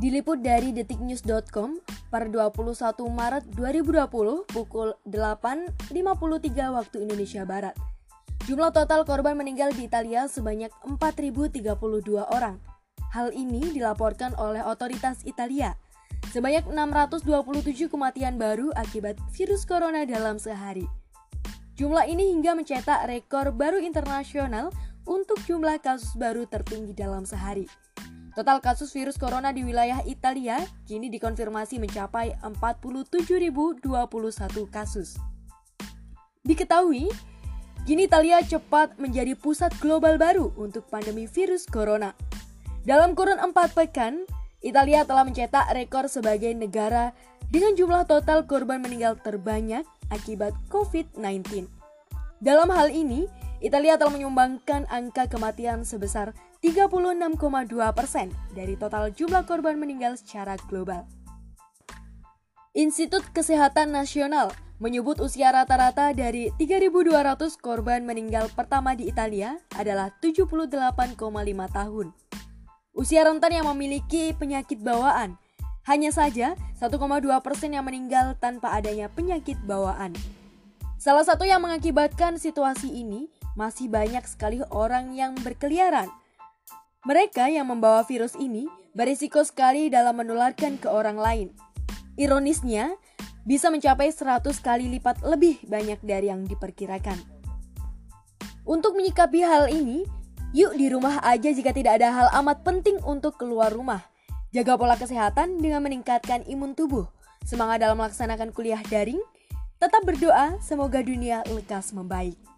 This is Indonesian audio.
Diliput dari detiknews.com per 21 Maret 2020 pukul 8.53 waktu Indonesia Barat. Jumlah total korban meninggal di Italia sebanyak 4.032 orang. Hal ini dilaporkan oleh otoritas Italia. Sebanyak 627 kematian baru akibat virus corona dalam sehari. Jumlah ini hingga mencetak rekor baru internasional untuk jumlah kasus baru tertinggi dalam sehari. Total kasus virus corona di wilayah Italia kini dikonfirmasi mencapai 47.021 kasus. Diketahui, kini Italia cepat menjadi pusat global baru untuk pandemi virus corona. Dalam kurun 4 pekan, Italia telah mencetak rekor sebagai negara dengan jumlah total korban meninggal terbanyak akibat COVID-19. Dalam hal ini, Italia telah menyumbangkan angka kematian sebesar 36,2 persen dari total jumlah korban meninggal secara global. Institut Kesehatan Nasional menyebut usia rata-rata dari 3.200 korban meninggal pertama di Italia adalah 78,5 tahun. Usia rentan yang memiliki penyakit bawaan, hanya saja 1,2 persen yang meninggal tanpa adanya penyakit bawaan. Salah satu yang mengakibatkan situasi ini masih banyak sekali orang yang berkeliaran mereka yang membawa virus ini berisiko sekali dalam menularkan ke orang lain. Ironisnya, bisa mencapai 100 kali lipat lebih banyak dari yang diperkirakan. Untuk menyikapi hal ini, yuk di rumah aja jika tidak ada hal amat penting untuk keluar rumah. Jaga pola kesehatan dengan meningkatkan imun tubuh. Semangat dalam melaksanakan kuliah daring. Tetap berdoa, semoga dunia lekas membaik.